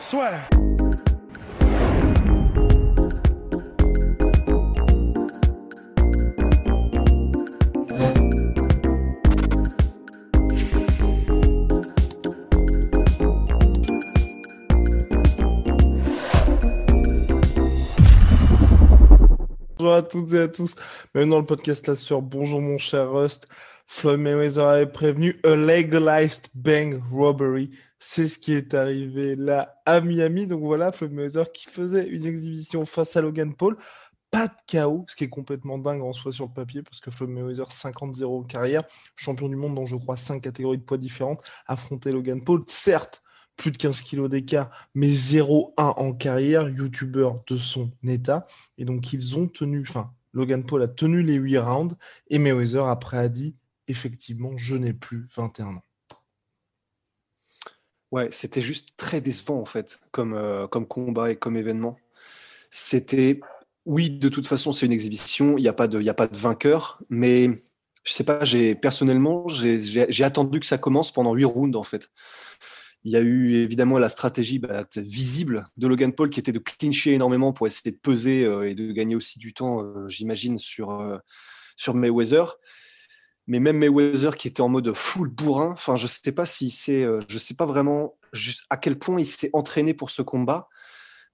Soit. Bonjour à toutes et à tous. Bienvenue dans le podcast La sur Bonjour mon cher Rust. Floyd Mayweather avait prévenu a legalized bank robbery. C'est ce qui est arrivé là à Miami. Donc voilà, Floyd Mayweather qui faisait une exhibition face à Logan Paul. Pas de chaos, ce qui est complètement dingue en soi sur le papier, parce que Floyd Mayweather, 50-0 carrière, champion du monde dans, je crois, 5 catégories de poids différentes, affrontait Logan Paul. Certes, plus de 15 kilos d'écart, mais 0-1 en carrière, youtubeur de son état. Et donc, ils ont tenu, enfin, Logan Paul a tenu les 8 rounds, et Mayweather, après, a dit effectivement, je n'ai plus 21 ans. Ouais, c'était juste très décevant, en fait, comme, euh, comme combat et comme événement. C'était, oui, de toute façon, c'est une exhibition, il n'y a, pas de, a pas de vainqueur, mais je sais pas, j'ai personnellement, j'ai attendu que ça commence pendant 8 rounds, en fait. Il y a eu évidemment la stratégie bah, visible de Logan Paul qui était de clincher énormément pour essayer de peser euh, et de gagner aussi du temps, euh, j'imagine, sur, sur Mayweather. Mais même Mayweather qui était en mode full bourrin, enfin, je sais pas si c'est, je sais pas vraiment à quel point il s'est entraîné pour ce combat.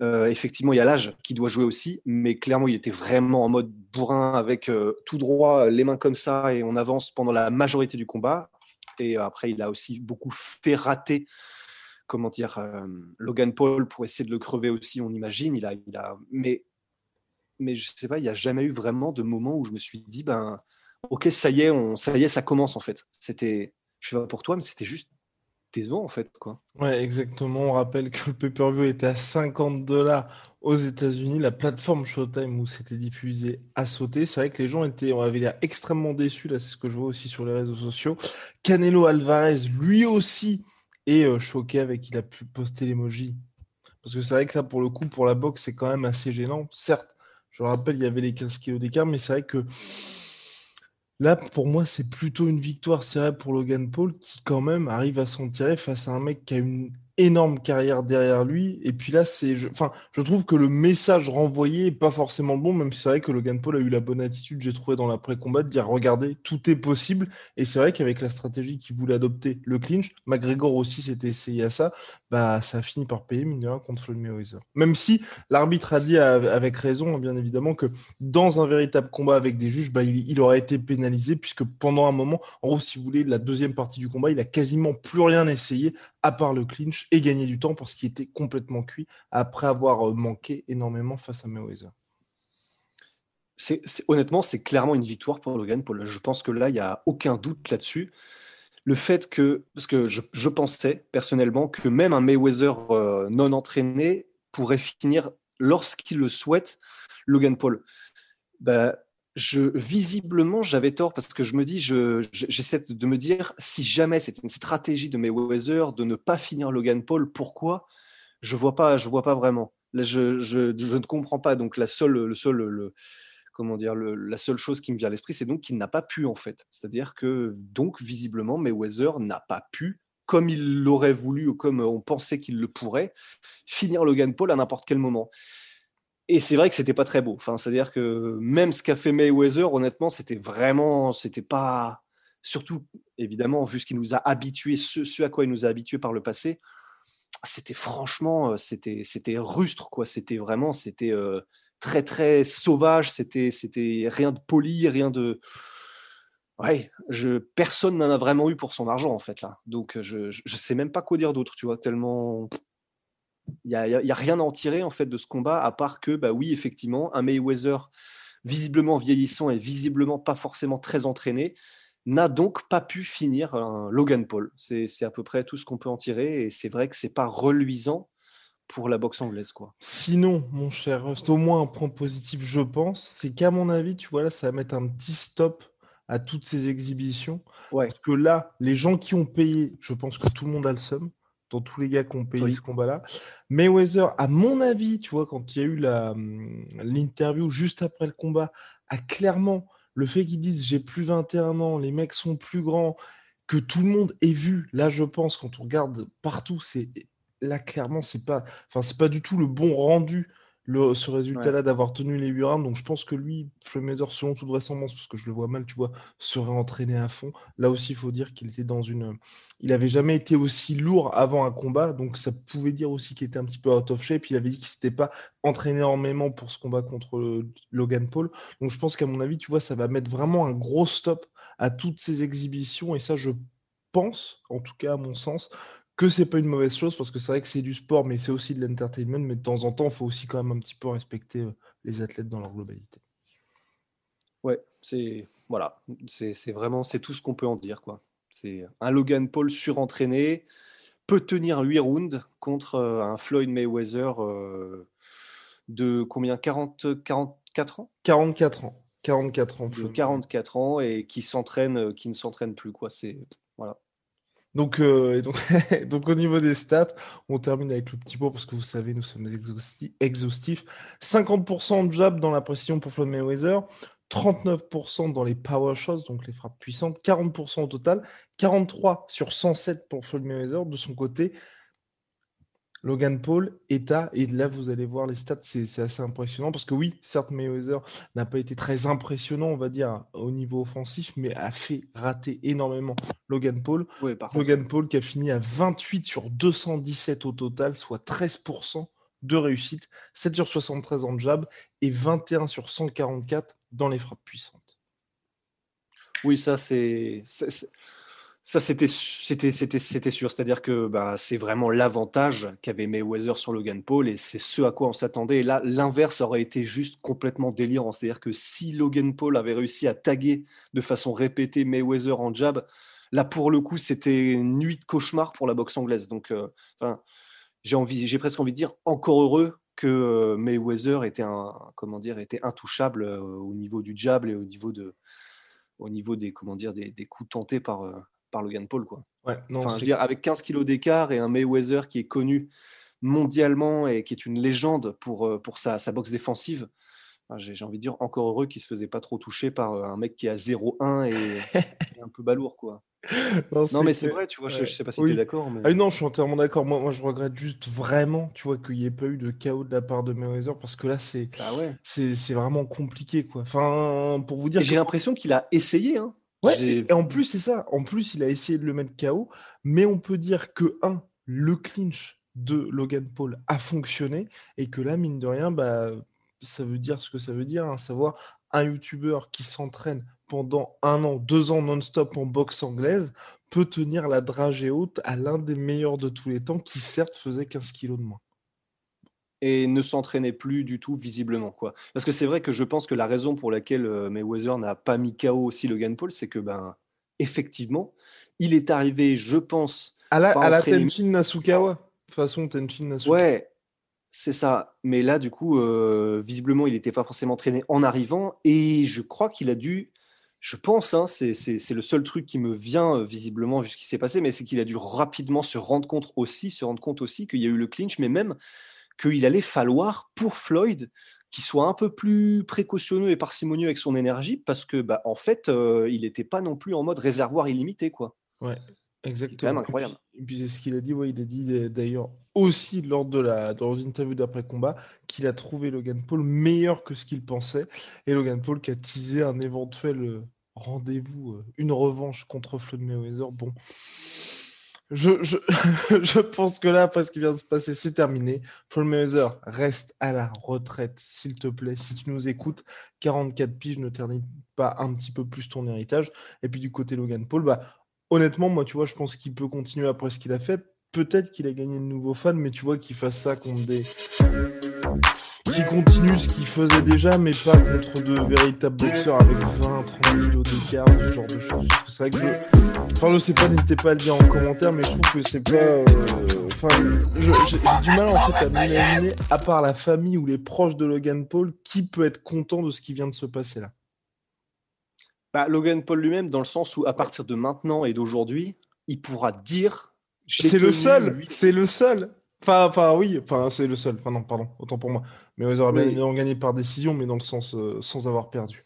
effectivement, il y a l'âge qui doit jouer aussi, mais clairement, il était vraiment en mode bourrin avec tout droit, les mains comme ça, et on avance pendant la majorité du combat. Et après, il a aussi beaucoup fait rater comment dire, euh, Logan Paul pour essayer de le crever aussi, on imagine. Il a, il a, mais, mais je sais pas, il n'y a jamais eu vraiment de moment où je me suis dit, ben, ok, ça y est, ça y est, ça commence en fait. C'était, je sais pas pour toi, mais c'était juste décevant en fait, quoi. Ouais, exactement. On rappelle que le pay-per-view était à 50 dollars aux États-Unis. La plateforme Showtime où c'était diffusé a sauté. C'est vrai que les gens étaient, on avait l'air extrêmement déçus. Là, c'est ce que je vois aussi sur les réseaux sociaux. Canelo Alvarez, lui aussi et euh, choqué avec il a pu poster l'emoji. Parce que c'est vrai que là, pour le coup, pour la boxe, c'est quand même assez gênant. Certes, je rappelle, il y avait les 15 kilos d'écart, mais c'est vrai que là, pour moi, c'est plutôt une victoire, vrai, pour Logan Paul, qui quand même arrive à s'en tirer face à un mec qui a une énorme carrière derrière lui. Et puis là, c'est, je, enfin, je trouve que le message renvoyé est pas forcément bon, même si c'est vrai que Logan Paul a eu la bonne attitude, j'ai trouvé dans l'après-combat, de dire regardez, tout est possible. Et c'est vrai qu'avec la stratégie qu'il voulait adopter, le clinch, McGregor aussi s'était essayé à ça, bah, ça a fini par payer, mine de rien, contre Floyd Mayweather. Même si l'arbitre a dit avec raison, bien évidemment, que dans un véritable combat avec des juges, bah, il, il aurait été pénalisé, puisque pendant un moment, en gros, si vous voulez, la deuxième partie du combat, il a quasiment plus rien essayé à part le clinch et gagner du temps parce qu'il était complètement cuit après avoir euh, manqué énormément face à Mayweather. Honnêtement, c'est clairement une victoire pour Logan Paul. Je pense que là, il n'y a aucun doute là-dessus. Le fait que, parce que je, pensais personnellement que même un Mayweather euh, non entraîné pourrait finir, lorsqu'il le souhaite, Logan Paul. Bah, visiblement, j'avais tort parce que je me dis, j'essaie de me dire, si jamais c'était une stratégie de Mayweather de ne pas finir Logan Paul, pourquoi Je vois pas, je vois pas vraiment. Je, ne comprends pas. Donc la seule, le seul, comment dire, la seule chose qui me vient à l'esprit, c'est donc qu'il n'a pas pu en fait. C'est-à-dire que donc visiblement Mayweather n'a pas pu, comme il l'aurait voulu ou comme on pensait qu'il le pourrait, finir Logan Paul à n'importe quel moment. Et c'est vrai que c'était pas très beau. Enfin, c'est-à-dire que même ce qu'a fait Mayweather, honnêtement, c'était vraiment, c'était pas, surtout évidemment vu ce qui nous a habitués, ce, à quoi il nous a habitués par le passé, c'était franchement, euh, c'était, c'était rustre quoi. C'était vraiment, c'était euh, très très sauvage. C'était, c'était rien de poli, rien de, ouais, je, personne n'en a vraiment eu pour son argent en fait là. Donc je, je, sais même pas quoi dire d'autre, tu vois, tellement il n'y a, rien à en tirer en fait de ce combat, à part que, bah oui, effectivement, un Mayweather visiblement vieillissant et visiblement pas forcément très entraîné, n'a donc pas pu finir un Logan Paul. C'est à peu près tout ce qu'on peut en tirer, et c'est vrai que c'est pas reluisant pour la boxe anglaise. quoi. Sinon, mon cher Rust, au moins un point positif, je pense, c'est qu'à mon avis, tu vois, là, ça va mettre un petit stop à toutes ces exhibitions. Ouais. Parce que là, les gens qui ont payé, je pense que tout le monde a le seum, dans tous les gars qui ont payé ce combat-là. Mayweather, à mon avis, tu vois, quand il y a eu hum, l'interview juste après le combat, a clairement le fait qu'ils disent j'ai plus 21 ans, les mecs sont plus grands, que tout le monde ait vu. Là, je pense, quand on regarde partout, c'est là clairement, c'est pas, enfin, c'est pas du tout le bon rendu ce résultat-là d'avoir tenu les 8 rounds. Donc je pense que lui, Mayweather, selon toute vraisemblance, parce que je le vois mal, tu vois, serait entraîné à fond. Là aussi, il faut dire qu'il était dans une. Il avait jamais été aussi lourd avant un combat, donc ça pouvait dire aussi qu'il était un petit peu out of shape. Il avait dit qu'il s'était pas entraîné énormément pour ce combat contre Logan Paul. Donc je pense qu'à mon avis, tu vois, ça va mettre vraiment un gros stop à toutes ces exhibitions. Et ça, je pense, en tout cas à mon sens, que c'est pas une mauvaise chose parce que c'est vrai que c'est du sport, mais c'est aussi de l'entertainment. Mais de temps en temps, il faut aussi quand même un petit peu respecter euh, les athlètes dans leur globalité. Ouais, c'est voilà, c'est vraiment c'est tout ce qu'on peut en dire quoi. C'est un Logan Paul surentraîné peut tenir 8 rounds contre euh, un Floyd Mayweather euh, de combien? 40 44 ans? 44 ans. 44 ans. De 44 ans et qui s'entraîne qui ne s'entraîne plus quoi, c'est voilà. Donc, euh, donc, donc, au niveau des stats, on termine avec le petit pot parce que vous savez, nous sommes exhaustifs. 50% de jab dans la précision pour Floyd Mayweather, 39% dans les power shots, donc les frappes puissantes, 40% au total, 43 sur 107 pour Floyd Mayweather. De son côté, Logan Paul est à, et là vous allez voir les stats, c'est assez impressionnant parce que oui, certes Mayweather n'a pas été très impressionnant, on va dire, au niveau offensif, mais a fait rater énormément Logan Paul. Logan Paul qui a fini à 28 sur 217 au total, soit 13% de réussite, 7 sur 73 en jab et 21 sur 144 dans les frappes puissantes. Oui, ça c'est ça, c'était sûr. C'est-à-dire que bah, c'est vraiment l'avantage qu'avait Mayweather sur Logan Paul et c'est ce à quoi on s'attendait. Et là, l'inverse aurait été juste complètement délirant. C'est-à-dire que si Logan Paul avait réussi à taguer de façon répétée Mayweather en jab, là, pour le coup, c'était une nuit de cauchemar pour la boxe anglaise. Donc, euh, j'ai presque envie de dire encore heureux que euh, Mayweather était un, comment était intouchable euh, au niveau du jab et au niveau de, des, comment des coups tentés par, par Logan Paul. Quoi. Ouais, non, enfin, je veux dire, avec 15 kilos d'écart et un Mayweather qui est connu mondialement et qui est une légende pour, euh, pour sa, sa boxe défensive, j'ai envie de dire encore heureux qu'il se faisait pas trop toucher par euh, un mec qui a 0-1 et, un peu balourd quoi. Non, mais c'est vrai, tu vois, je, sais pas si tu es d'accord. Mais... Ah, non, je suis entièrement d'accord. Moi, moi, je regrette juste vraiment, tu vois, qu'il n'y ait pas eu de chaos de la part de Mayweather parce que là, c'est ah ouais. c'est vraiment compliqué quoi. Enfin, pour vous dire. J'ai l'impression qu'il a essayé. Hein. Ouais, et en plus, c'est ça. En plus, il a essayé de le mettre KO. Mais on peut dire que, un, le clinch de Logan Paul a fonctionné. Et que là, mine de rien, bah, ça veut dire ce que ça veut dire. Hein, savoir un YouTuber qui s'entraîne pendant un an, deux ans non-stop en boxe anglaise peut tenir la dragée haute à l'un des meilleurs de tous les temps qui, certes, faisait 15 kilos de moins et ne s'entraînait plus du tout visiblement quoi. Parce que c'est vrai que je pense que la raison pour laquelle euh, Mayweather n'a pas mis KO aussi Logan Paul, c'est que ben effectivement, il est arrivé, je pense, à la, à la Tenchin Nasukawa, façon Tenchin Nasukawa. Ouais, c'est ça. Mais là, du coup, euh, visiblement, il n'était pas forcément entraîné en arrivant, et je crois qu'il a dû. Je pense, hein, c'est le seul truc qui me vient euh, visiblement vu ce qui s'est passé, mais c'est qu'il a dû rapidement se rendre compte aussi, se rendre compte aussi qu'il y a eu le clinch, mais même qu'il allait falloir pour Floyd qu'il soit un peu plus précautionneux et parcimonieux avec son énergie parce que bah, en fait euh, il n'était pas non plus en mode réservoir illimité quoi. Ouais, exactement. C'est quand même incroyable. Et puis, c'est ce qu'il a dit, ouais, il a dit d'ailleurs aussi lors de la dans l'interview d'après combat qu'il a trouvé Logan Paul meilleur que ce qu'il pensait et Logan Paul qui a teasé un éventuel euh, rendez-vous, euh, une revanche contre Floyd Mayweather. Bon, je, pense que là, après ce qui vient de se passer, c'est terminé. Mayweather reste à la retraite, s'il te plaît. Si tu nous écoutes, 44 piges, ne termine pas un petit peu plus ton héritage. Et puis du côté Logan Paul, bah, honnêtement, moi, tu vois, je pense qu'il peut continuer après ce qu'il a fait. Peut-être qu'il a gagné de nouveaux fans, mais tu vois qu'il fasse ça contre des qui continue ce qu'il faisait déjà, mais pas contre de véritables boxeurs avec 20, 30 kilos d'écart, ce genre de choses. C'est vrai que je. Enfin, je sais pas, n'hésitez pas à le dire en commentaire, mais je trouve que c'est pas. Euh, enfin, j'ai du mal en fait à m'imaginer, à part la famille ou les proches de Logan Paul, qui peut être content de ce qui vient de se passer là. Bah, Logan Paul lui-même, dans le sens où à partir de maintenant et d'aujourd'hui, il pourra dire. C'est le seul, c'est le seul. Enfin, enfin, oui, enfin, c'est le seul. Enfin, non, pardon, autant pour moi. Mais ils auraient bien gagné par décision, mais dans le sens euh, sans avoir perdu.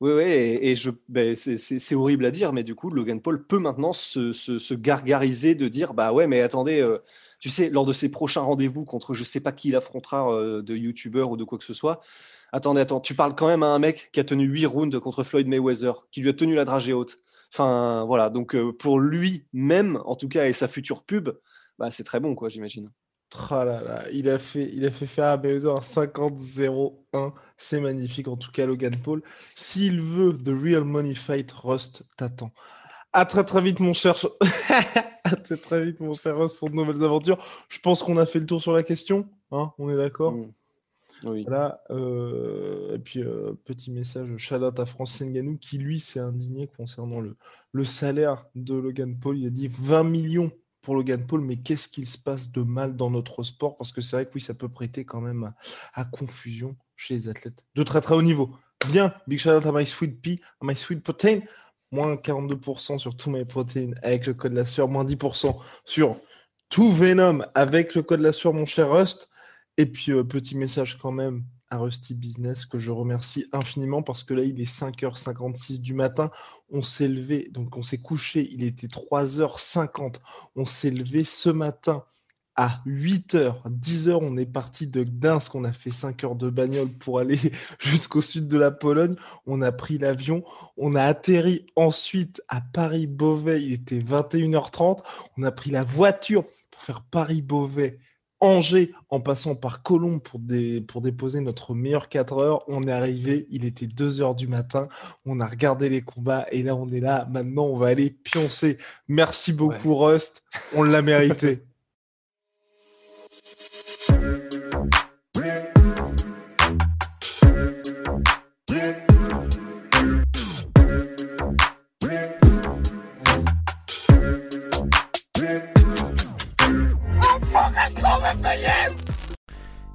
Oui, oui, et, je, ben, c'est horrible à dire, mais du coup, Logan Paul peut maintenant se, se, gargariser de dire Bah ouais, mais attendez, euh, tu sais, lors de ses prochains rendez-vous contre je sais pas qui il affrontera euh, de youtubeur ou de quoi que ce soit, attendez, attends, tu parles quand même à un mec qui a tenu 8 rounds contre Floyd Mayweather, qui lui a tenu la dragée haute. Enfin, voilà, donc pour lui-même, en tout cas, et sa future pub, bah, c'est très bon, quoi, j'imagine. il a fait, il a fait faire à Mayweather un 50-0-1. C'est magnifique, en tout cas, Logan Paul. S'il veut The Real Money Fight, Rust t'attend. À très très vite, mon cher. à très très vite, mon cher Rust, pour de nouvelles aventures. Je pense qu'on a fait le tour sur la question. Hein on est d'accord? Mmh. Oui. Voilà, euh, et puis euh, petit message, shout à Francine Ganou qui lui s'est indigné concernant le, le salaire de Logan Paul. Il a dit 20 millions pour Logan Paul, mais qu'est-ce qu'il se passe de mal dans notre sport? Parce que c'est vrai que oui, ça peut prêter quand même à, confusion chez les athlètes de très très haut niveau. Bien, big shout out à My Sweet Pea, My Sweet Protein, moins 42% sur tous mes protéines avec le code la sueur, moins 10% sur tout Venom avec le code la sueur, mon cher Rust. Et puis, euh, petit message quand même à Rusty Business que je remercie infiniment parce que là, il est 5h56 du matin. On s'est levé, donc on s'est couché, il était 3h50. On s'est levé ce matin à 8h, 10h, on est parti de Gdańsk, on a fait 5 heures de bagnole pour aller jusqu'au sud de la Pologne. On a pris l'avion, on a atterri ensuite à Paris-Beauvais, il était 21h30. On a pris la voiture pour faire Paris-Beauvais Angers en passant par Colombes pour, pour déposer notre meilleur 4 heures. On est arrivé, il était 2 heures du matin. On a regardé les combats et là, on est là. Maintenant, on va aller pioncer. Merci beaucoup, Rust. On l'a mérité.